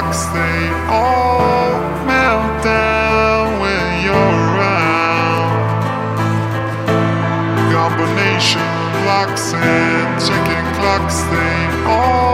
rocks, they all melt down when you're around. Combination locks and ticking clocks, they all.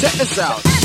Check this out.